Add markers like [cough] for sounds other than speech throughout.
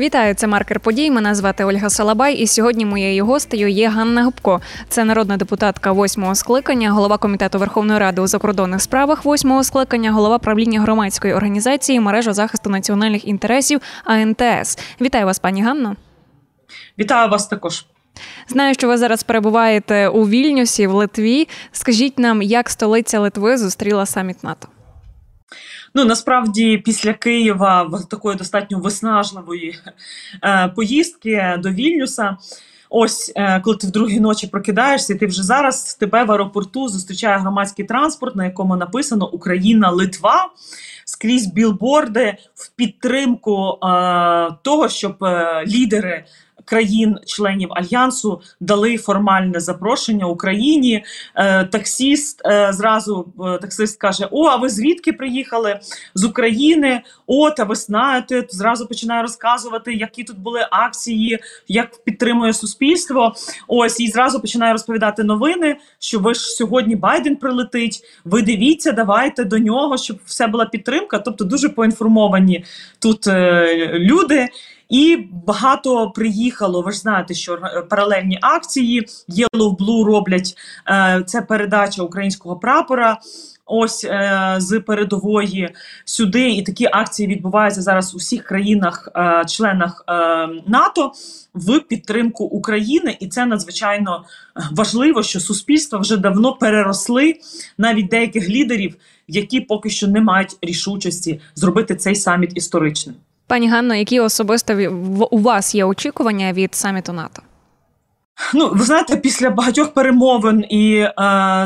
Вітаю, це маркер подій. Мене звати Ольга Салабай, і сьогодні моєю гостею є Ганна Губко. Це народна депутатка восьмого скликання, голова комітету Верховної Ради у закордонних справах восьмого скликання, голова правління громадської організації мережа захисту національних інтересів АНТС. Вітаю вас, пані Ганно. Вітаю вас також. Знаю, що ви зараз перебуваєте у Вільнюсі в Литві. Скажіть нам, як столиця Литви зустріла саміт НАТО? Ну насправді після Києва такої достатньо виснажливої е, поїздки до Вільнюса. Ось е, коли ти в другій ночі прокидаєшся, ти вже зараз тебе в аеропорту зустрічає громадський транспорт, на якому написано Україна, Литва скрізь білборди в підтримку е, того, щоб е, лідери країн-членів альянсу дали формальне запрошення Україні. Е, таксіст е, зразу е, таксист каже: О, а ви звідки приїхали з України? От, а ви знаєте, зразу починає розказувати, які тут були акції, як підтримує суспільство. Ось і зразу починає розповідати новини, що ви ж сьогодні Байден прилетить. Ви дивіться, давайте до нього, щоб все була підтримка. Тобто дуже поінформовані тут е, люди. І багато приїхало. Ви ж знаєте, що паралельні акції Yellow Blue роблять е, це передача українського прапора. Ось е, з передової сюди, і такі акції відбуваються зараз у всіх країнах, е, е, НАТО в підтримку України, і це надзвичайно важливо, що суспільство вже давно переросли навіть деяких лідерів, які поки що не мають рішучості зробити цей саміт історичним. Пані Ганно, які особисто у вас є очікування від саміту НАТО? Ну, ви знаєте, після багатьох перемовин і е,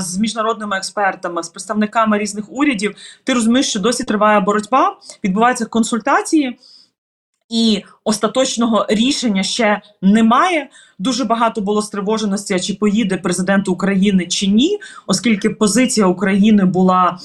з міжнародними експертами, з представниками різних урядів, ти розумієш, що досі триває боротьба, відбуваються консультації, і остаточного рішення ще немає. Дуже багато було стривоженості, чи поїде президент України чи ні, оскільки позиція України була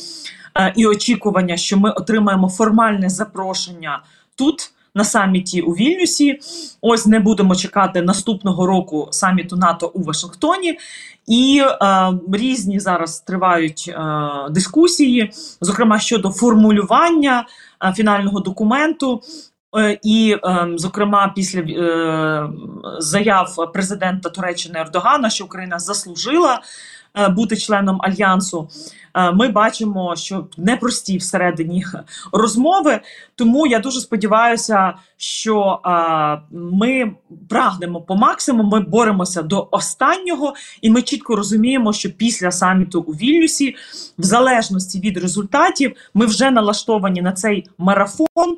е, і очікування, що ми отримаємо формальне запрошення тут. На саміті у Вільнюсі, ось не будемо чекати наступного року саміту НАТО у Вашингтоні, і е, різні зараз тривають е, дискусії, зокрема щодо формулювання е, фінального документу. Е, і, е, зокрема, після е, заяв президента Туреччини Ердогана, що Україна заслужила бути членом альянсу. Е, ми бачимо, що непрості всередині розмови. Тому я дуже сподіваюся, що е, ми прагнемо по максимуму. Ми боремося до останнього, і ми чітко розуміємо, що після саміту у Вільнюсі, в залежності від результатів, ми вже налаштовані на цей марафон.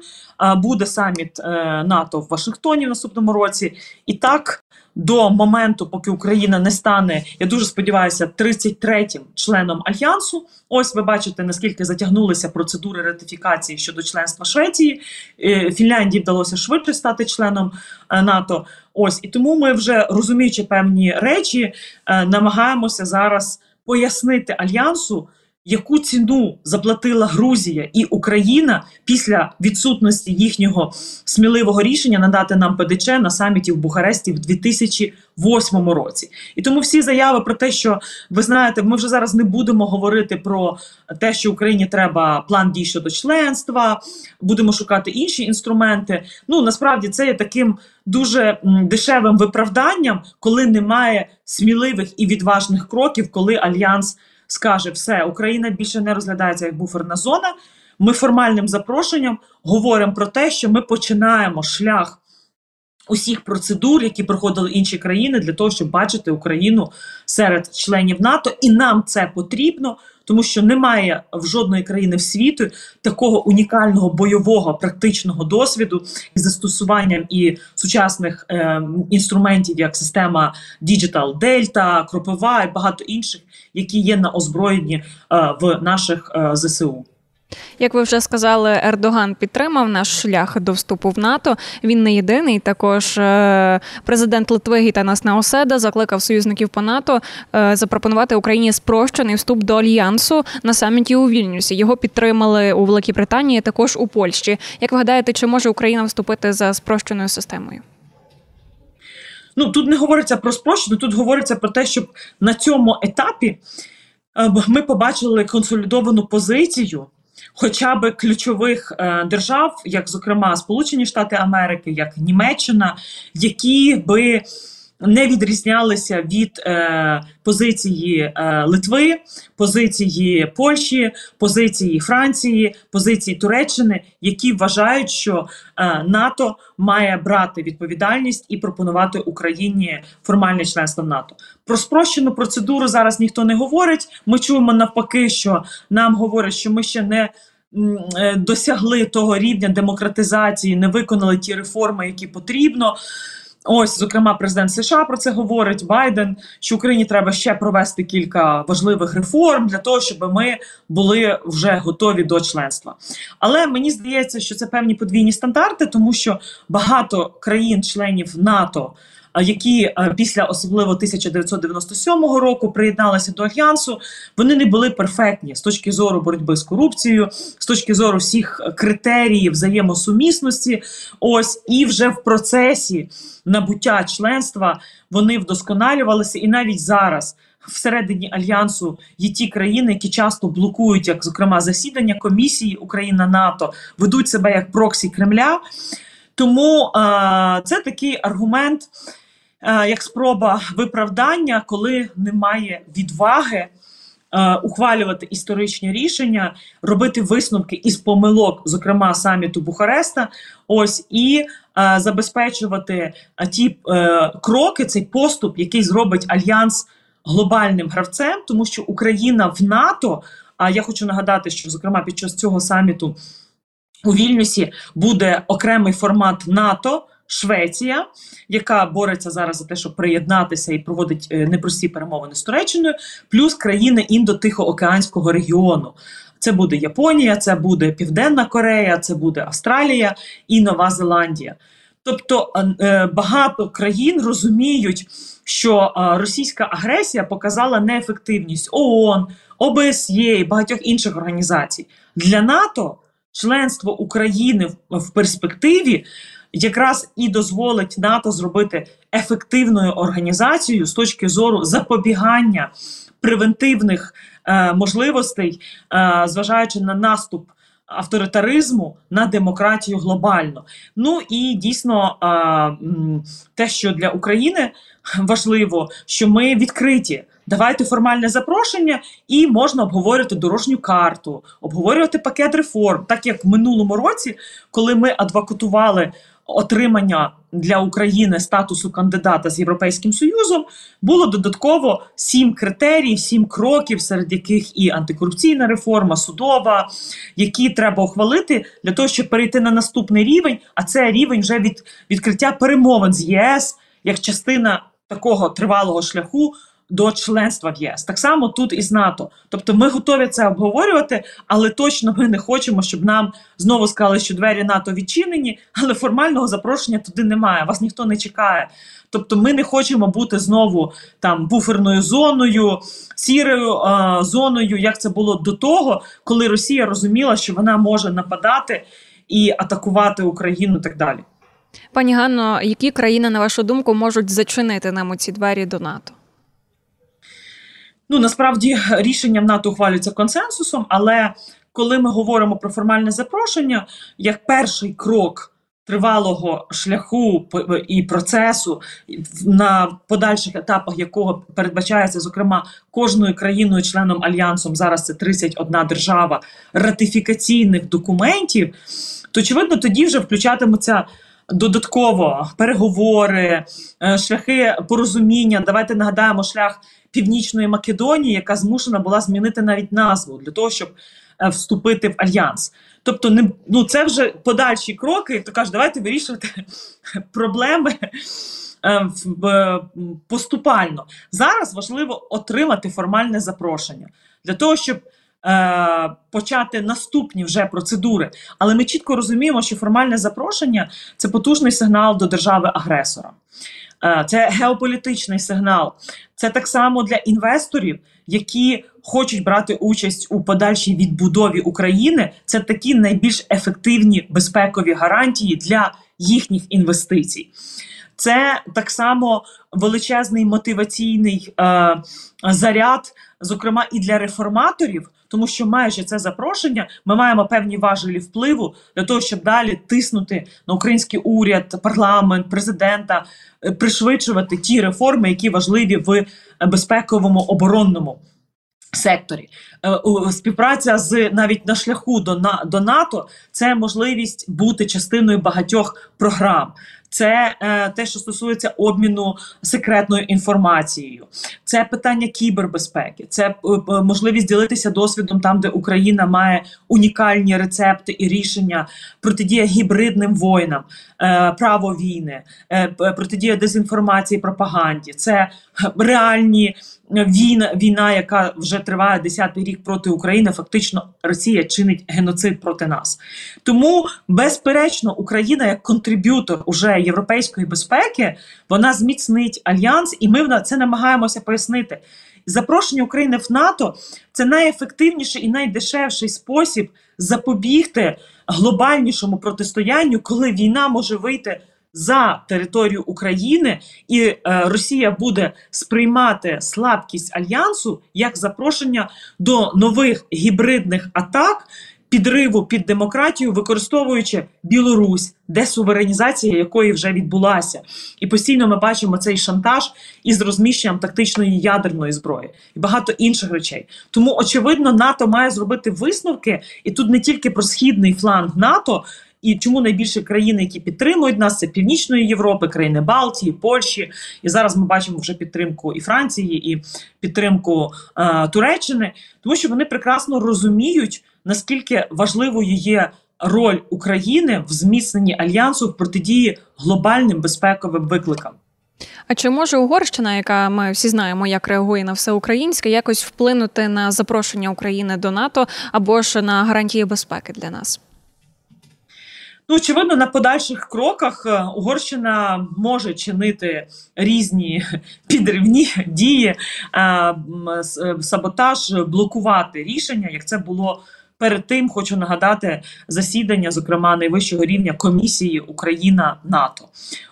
Буде саміт НАТО в Вашингтоні в наступному році, і так до моменту, поки Україна не стане, я дуже сподіваюся, 33-м членом альянсу. Ось ви бачите, наскільки затягнулися процедури ратифікації щодо членства Швеції. Е, Фінляндії вдалося швидше стати членом е, НАТО. Ось і тому ми вже розуміючи певні речі, е, намагаємося зараз пояснити альянсу яку ціну заплатила Грузія і Україна після відсутності їхнього сміливого рішення надати нам ПДЧ на саміті в Бухаресті в 2008 році? І тому всі заяви про те, що ви знаєте, ми вже зараз не будемо говорити про те, що Україні треба план дій щодо членства, будемо шукати інші інструменти. Ну насправді це є таким дуже дешевим виправданням, коли немає сміливих і відважних кроків, коли альянс скаже, все, Україна більше не розглядається як буферна зона. Ми формальним запрошенням говоримо про те, що ми починаємо шлях усіх процедур, які проходили інші країни, для того, щоб бачити Україну серед членів НАТО, і нам це потрібно тому що немає в жодної країни в світу такого унікального бойового практичного досвіду із застосуванням і сучасних е, інструментів, як система Digital Delta, Кропива і багато інших, які є на озброєнні е, в наших е, ЗСУ. Як ви вже сказали, Ердоган підтримав наш шлях до вступу в НАТО. Він не єдиний. Також е, президент Литви Гітанас Наоседа закликав союзників по НАТО е, запропонувати Україні спрощений вступ до альянсу на саміті у Вільнюсі. Його підтримали у Великій Британії, також у Польщі. Як ви гадаєте, чи може Україна вступити за спрощеною системою? Ну тут не говориться про спрощену, тут говориться про те, щоб на цьому етапі е, ми побачили консолідовану позицію хоча б ключових е, держав, як зокрема Сполучені Штати Америки, як Німеччина, які би не відрізнялися від е, позиції е, Литви, позиції Польщі, позиції Франції, позиції Туреччини, які вважають, що е, НАТО має брати відповідальність і пропонувати Україні формальне членство в НАТО. Про спрощену процедуру зараз ніхто не говорить. Ми чуємо навпаки, що нам говорять, що ми ще не е, Досягли того рівня демократизації, не виконали ті реформи, які потрібно. Ось, зокрема, президент США про це говорить Байден, що Україні треба ще провести кілька важливих реформ для того, щоб ми були вже готові до членства. Але мені здається, що це певні подвійні стандарти, тому що багато країн-членів НАТО які е, після особливо 1997 року приєдналися до альянсу, вони не були перфектні з точки зору боротьби з корупцією, з точки зору всіх критеріїв взаємосумісності. Ось і вже в процесі набуття членства вони вдосконалювалися, і навіть зараз. Всередині альянсу є ті країни, які часто блокують, як зокрема засідання комісії Україна НАТО, ведуть себе як проксі Кремля. Тому а, це такий аргумент, Е, як спроба виправдання, коли немає відваги. Е, ухвалювати історичні рішення, робити висновки із помилок, зокрема саміту Бухареста, ось і е, забезпечувати е, ті е, кроки, цей поступ, який зробить альянс глобальним гравцем, тому що Україна в НАТО. А я хочу нагадати, що зокрема під час цього саміту у Вільнюсі буде окремий формат НАТО. Швеція, яка бореться зараз за те, щоб приєднатися і проводить е, непрості перемовини з Туреччиною, плюс країни індо-тихоокеанського регіону. Це буде Японія, це буде Південна Корея, це буде Австралія і Нова Зеландія. Тобто е, е, багато країн розуміють, що російська агресія показала неефективність ООН, ОБСЄ і багатьох інших організацій для НАТО. Членство України в перспективі якраз і дозволить НАТО зробити ефективною організацією з точки зору запобігання превентивних е, можливостей, е, зважаючи на наступ. Авторитаризму на демократію глобально. Ну і дійсно те, що для України важливо, що ми відкриті. Давайте формальне запрошення, і можна обговорювати дорожню карту, обговорювати пакет реформ, так як в минулому році, коли ми адвокатували отримання для України статусу кандидата з Європейським Союзом було додатково сім критеріїв, сім кроків, серед яких і антикорупційна реформа, судова, які треба ухвалити для того, щоб перейти на наступний рівень. А це рівень вже від відкриття перемовин з ЄС як частина такого тривалого шляху до членства в ЄС. Так само тут і з НАТО. Тобто ми готові це обговорювати, але точно ми не хочемо, щоб нам знову сказали, що двері НАТО відчинені, але формального запрошення туди немає. Вас ніхто не чекає. Тобто, ми не хочемо бути знову там буферною зоною, сірою а, зоною, як це було до того, коли Росія розуміла, що вона може нападати і атакувати Україну, і так далі. Пані Ганно, які країни, на вашу думку, можуть зачинити нам ці двері до НАТО? Ну насправді рішення в НАТО ухвалюється консенсусом, але коли ми говоримо про формальне запрошення, як перший крок тривалого шляху і процесу, на подальших етапах якого передбачається, зокрема, кожною країною-членом альянсом, зараз це 31 держава ратифікаційних документів, то очевидно тоді вже включатимуться. Додатково переговори, е, шляхи порозуміння. Давайте нагадаємо шлях Північної Македонії, яка змушена була змінити навіть назву для того, щоб е, вступити в альянс. Тобто, не ну це вже подальші кроки. То кажуть, давайте вирішувати [laughs] проблеми е, поступально. Зараз важливо отримати формальне запрошення для того, щоб. Е, почати наступні вже процедури, але ми чітко розуміємо, що формальне запрошення це потужний сигнал до держави-агресора. Е, це геополітичний сигнал. Це так само для інвесторів, які хочуть брати участь у подальшій відбудові України. Це такі найбільш ефективні безпекові гарантії для їхніх інвестицій. Це так само величезний мотиваційний е, заряд, зокрема і для реформаторів тому що маючи це запрошення, ми маємо певні важелі впливу для того, щоб далі тиснути на український уряд, парламент, президента, е, пришвидшувати ті реформи, які важливі в безпековому оборонному. Секторі е, співпраця з навіть на шляху до до НАТО це можливість бути частиною багатьох програм. Це е, те, що стосується обміну секретною інформацією, це питання кібербезпеки, це е, е, можливість ділитися досвідом там, де Україна має унікальні рецепти і рішення протидія гібридним воїнам, е, право війни, е, протидія дезінформації, пропаганді. Це реальні війна, війна, яка вже триває десятий рік проти України. Фактично, Росія чинить геноцид проти нас. Тому, безперечно, Україна як contributor уже європейської безпеки, вона зміцнить альянс, і ми це намагаємося пояснити. Запрошення України в НАТО це найефективніший і найдешевший спосіб запобігти глобальнішому протистоянню, коли війна може вийти за територію України, і е, Росія буде сприймати слабкість альянсу як запрошення до нових гібридних атак. Підриву під демократію, використовуючи Білорусь, десуверенізація якої вже відбулася, і постійно ми бачимо цей шантаж із розміщенням тактичної ядерної зброї і багато інших речей. Тому очевидно, НАТО має зробити висновки, і тут не тільки про східний фланг НАТО, і чому найбільше країни, які підтримують нас, це Північної Європи, країни Балтії, Польщі. І зараз ми бачимо вже підтримку і Франції, і підтримку е, Туреччини, тому що вони прекрасно розуміють, наскільки важливою є роль України в зміцненні альянсу в протидії глобальним безпековим викликам. А чи може Угорщина, яка ми всі знаємо, як реагує на все українське, якось вплинути на запрошення України до НАТО або ж на гарантії безпеки для нас? Ну, очевидно, на подальших кроках е, Угорщина може чинити різні [laughs] підривні дії, е, е, саботаж, блокувати рішення, як це було. Перед тим хочу нагадати засідання, зокрема найвищого рівня комісії Україна НАТО.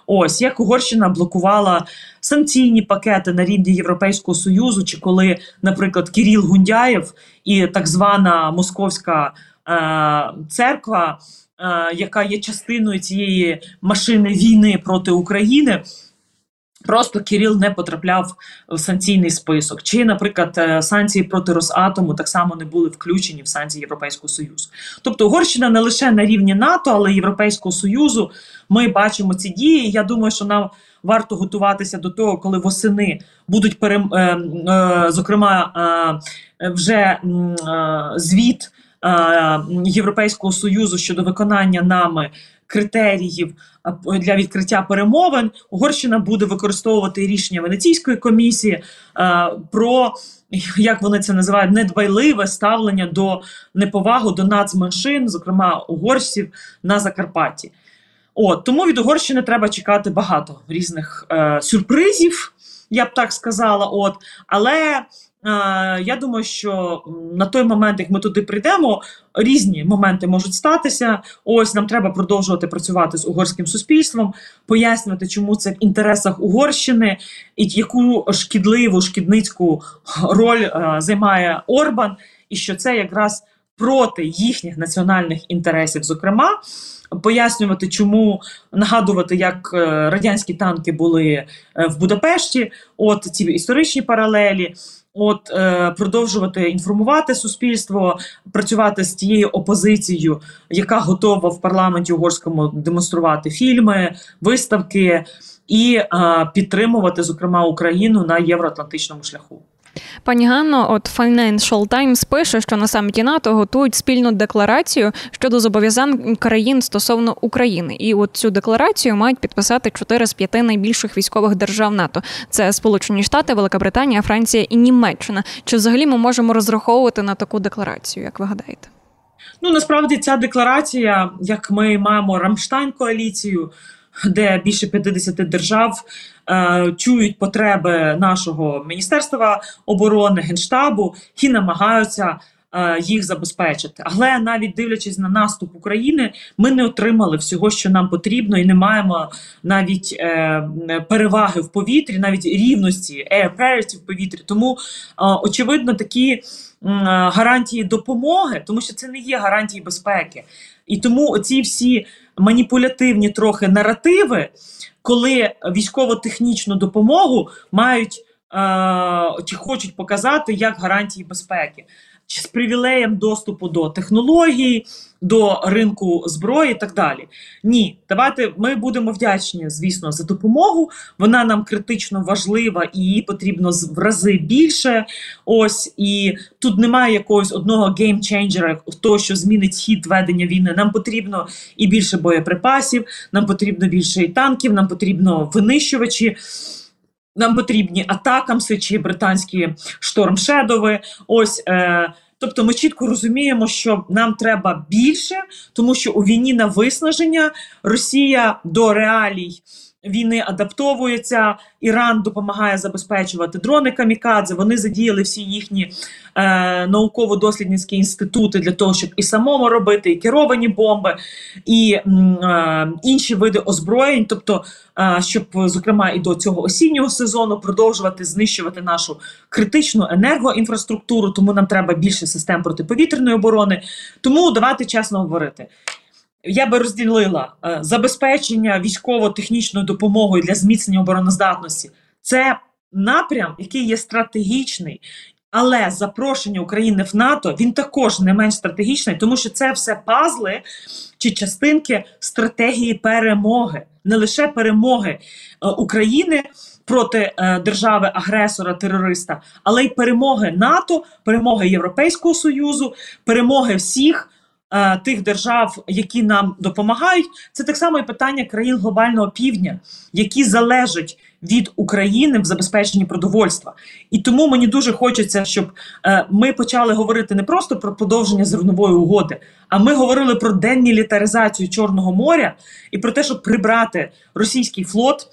Ось як Угорщина блокувала санкційні пакети на рівні Європейського союзу, чи коли, наприклад, Кіріл Гундяєв і так звана Московська церква яка є частиною цієї машини війни проти України. Просто Кирил не потрапляв в санкційний список. Чи, наприклад, е, санкції проти Росатому так само не були включені в санкції Європейського Союзу. Тобто Угорщина не лише на рівні НАТО, але й Європейського Союзу. Ми бачимо ці дії. Я думаю, що нам варто готуватися до того, коли восени будуть перем... Е, зокрема вже звіт. Європейського союзу щодо виконання нами критеріїв для відкриття перемовин, Угорщина буде використовувати рішення Венеційської комісії про як вони це називають недбайливе ставлення до неповагу до нацменшин, зокрема угорців на Закарпатті. От тому від Угорщини треба чекати багато різних е, сюрпризів, я б так сказала. От але я думаю, що на той момент, як ми туди прийдемо, різні моменти можуть статися. Ось нам треба продовжувати працювати з угорським суспільством, пояснювати, чому це в інтересах Угорщини і яку шкідливу шкідницьку роль займає Орбан, і що це якраз проти їхніх національних інтересів, зокрема. Пояснювати, чому нагадувати, як е, радянські танки були е, в Будапешті, от ці історичні паралелі. От е, продовжувати інформувати суспільство, працювати з тією опозицією, яка готова в парламенті угорському демонструвати фільми, виставки і е, підтримувати, зокрема, Україну на євроатлантичному шляху. Пані Ганно, от Financial Times пише, що на саміті НАТО готують спільну декларацію щодо зобов'язань країн стосовно України. І от цю декларацію мають підписати чотири з п'яти найбільших військових держав НАТО: це Сполучені Штати, Велика Британія, Франція і Німеччина. Чи взагалі ми можемо розраховувати на таку декларацію? Як ви гадаєте? Ну насправді ця декларація, як ми маємо Рамштайн коаліцію де більше 50 держав е, чують потреби нашого міністерства оборони генштабу і намагаються е, їх забезпечити. Але навіть дивлячись на наступ України, ми не отримали всього, що нам потрібно, і не маємо навіть е, переваги в повітрі, навіть рівності air parity в повітрі. Тому е, очевидно такі гарантії допомоги, тому що це не є гарантії безпеки. І тому оці всі маніпулятивні трохи наративи, коли військово-технічну допомогу мають е, чи хочуть показати як гарантії безпеки, з привілеєм доступу до технологій, до ринку зброї і так далі. Ні, давайте ми будемо вдячні, звісно, за допомогу. Вона нам критично важлива і її потрібно в рази більше. Ось і тут немає якогось одного геймченджера, того, що змінить хід ведення війни. Нам потрібно і більше боєприпасів, нам потрібно більше і танків, нам потрібно винищувачі. Нам потрібні атакамси чи британські штормшедови. Ось е, тобто, ми чітко розуміємо, що нам треба більше, тому що у війні на виснаження Росія до реалій. Війни адаптовується, Іран допомагає забезпечувати дрони камікадзе. Вони задіяли всі їхні е, науково-дослідницькі інститути для того, щоб і самому робити, і керовані бомби, і е, інші види озброєнь. Тобто, е, щоб зокрема і до цього осіннього сезону продовжувати знищувати нашу критичну енергоінфраструктуру. Тому нам треба більше систем протиповітряної оборони. Тому давайте чесно говорити. Я би розділила е, забезпечення військово-технічною допомогою для зміцнення обороноздатності. Це напрям, який є стратегічний, але запрошення України в НАТО він також не менш стратегічний, тому що це все пазли чи частинки стратегії перемоги, не лише перемоги е, України проти е, держави-агресора, терориста, але й перемоги НАТО, перемоги Європейського союзу, перемоги всіх. Е, тих держав, які нам допомагають, це так само і питання країн глобального півдня, які залежать від України в забезпеченні продовольства. І тому мені дуже хочеться, щоб е, ми почали говорити не просто про продовження зернової угоди, а ми говорили про демілітаризацію Чорного моря і про те, щоб прибрати російський флот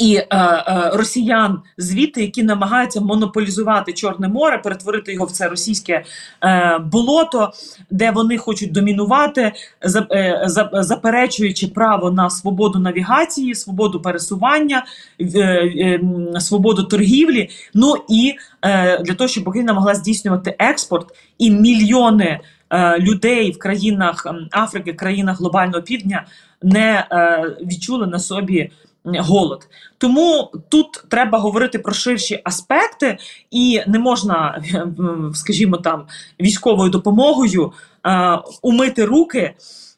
і е, е, росіян звідти, які намагаються монополізувати Чорне море, перетворити його в це російське е, болото, де вони хочуть домінувати, за, е, за, заперечуючи право на свободу навігації, свободу пересування, е, е, свободу торгівлі. Ну і е, для того, щоб Україна могла здійснювати експорт і мільйони е, людей в країнах Африки, країнах глобального півдня не е, відчули на собі голод. Тому тут треба говорити про ширші аспекти, і не можна, [laughs] скажімо там, військовою допомогою е, умити руки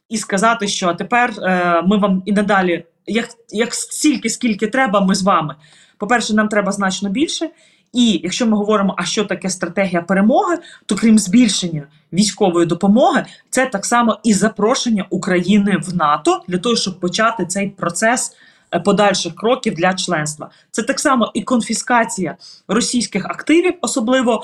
і сказати, що тепер е, ми вам і надалі, як як стільки, скільки треба, ми з вами. По-перше, нам треба значно більше. І якщо ми говоримо, а що таке стратегія перемоги, то крім збільшення військової допомоги, це так само і запрошення України в НАТО для того, щоб почати цей процес подальших кроків для членства. Це так само і конфіскація російських активів, особливо е,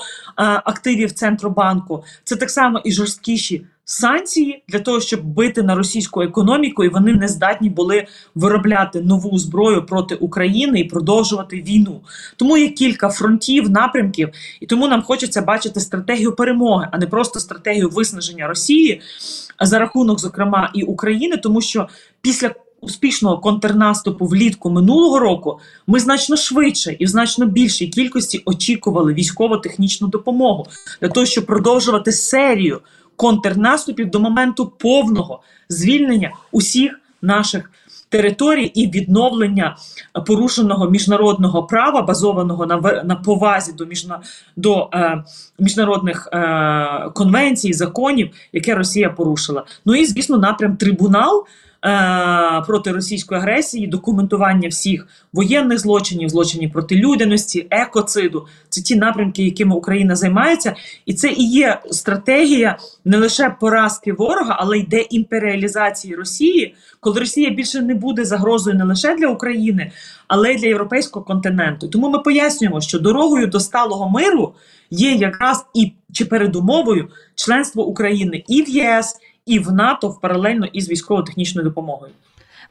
активів Центробанку. Це так само і жорсткіші. Санкції для того, щоб бити на російську економіку, і вони не здатні були виробляти нову зброю проти України і продовжувати війну. Тому є кілька фронтів, напрямків, і тому нам хочеться бачити стратегію перемоги, а не просто стратегію виснаження Росії за рахунок, зокрема, і України, тому що після успішного контрнаступу влітку минулого року ми значно швидше і в значно більшій кількості очікували військово-технічну допомогу для того, щоб продовжувати серію контрнаступів до моменту повного звільнення усіх наших. Територій і відновлення порушеного міжнародного права, базованого на на повазі до міжна, до е, міжнародних е, конвенцій, законів, яке Росія порушила. Ну і звісно, напрям трибунал Е, проти російської агресії, документування всіх воєнних злочинів, злочинів проти людяності, екоциду це ті напрямки, якими Україна займається, і це і є стратегія не лише поразки ворога, але й деімперіалізації Росії, коли Росія більше не буде загрозою не лише для України, але й для європейського континенту. Тому ми пояснюємо, що дорогою до сталого миру є якраз і чи передумовою членство України і в ЄС і в НАТО в паралельно із військово-технічною допомогою.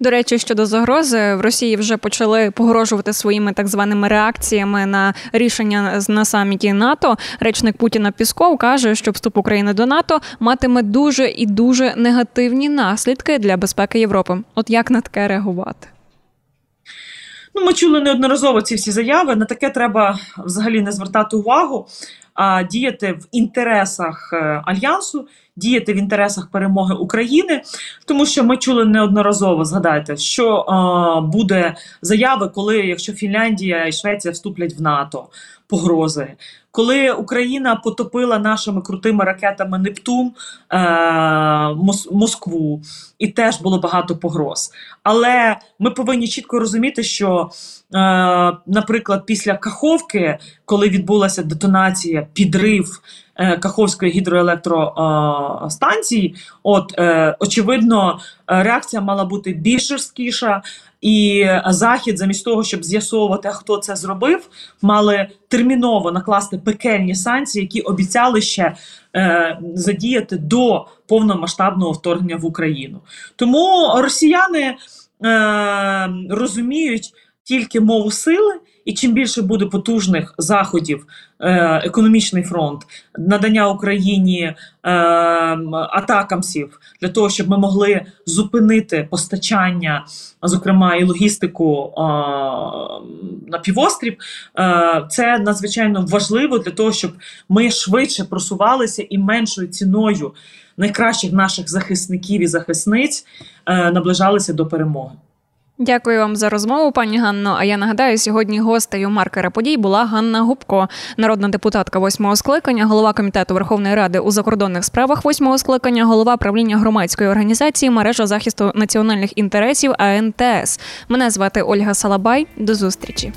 До речі, щодо загрози в Росії вже почали погрожувати своїми так званими реакціями на рішення на саміті НАТО. Речник Путіна Пісков каже, що вступ України до НАТО матиме дуже і дуже негативні наслідки для безпеки Європи. От як на таке реагувати? Ну, ми чули неодноразово ці всі заяви. На таке треба взагалі не звертати увагу, а діяти в інтересах е, альянсу, діяти в інтересах перемоги України, тому що ми чули неодноразово. Згадайте, що е, буде заяви, коли якщо Фінляндія і Швеція вступлять в НАТО, погрози. Коли Україна потопила нашими крутими ракетами Нептун е, Мос Москву, і теж було багато погроз. Але ми повинні чітко розуміти, що, е, наприклад, після Каховки, коли відбулася детонація, підрив е, Каховської гідроелектростанції, от е, очевидно, реакція мала бути більш жорсткіша. І захід, замість того, щоб з'ясовувати, хто це зробив, мали терміново накласти пекельні санкції, які обіцяли ще е, задіяти до повномасштабного вторгнення в Україну. Тому росіяни розуміють тільки мову сили. І чим більше буде потужних заходів, е, економічний фронт, надання Україні е, атакамсів для того, щоб ми могли зупинити постачання, зокрема і логістику е, на півострів, е, це надзвичайно важливо для того, щоб ми швидше просувалися і меншою ціною найкращих наших захисників і захисниць наближалися до перемоги. Дякую вам за розмову, пані Ганно. А я нагадаю, сьогодні гостею маркера подій була Ганна Губко, народна депутатка восьмого скликання, голова комітету Верховної Ради у закордонних справах восьмого скликання, голова правління громадської організації мережа захисту національних інтересів АНТС. Мене звати Ольга Салабай. До зустрічі.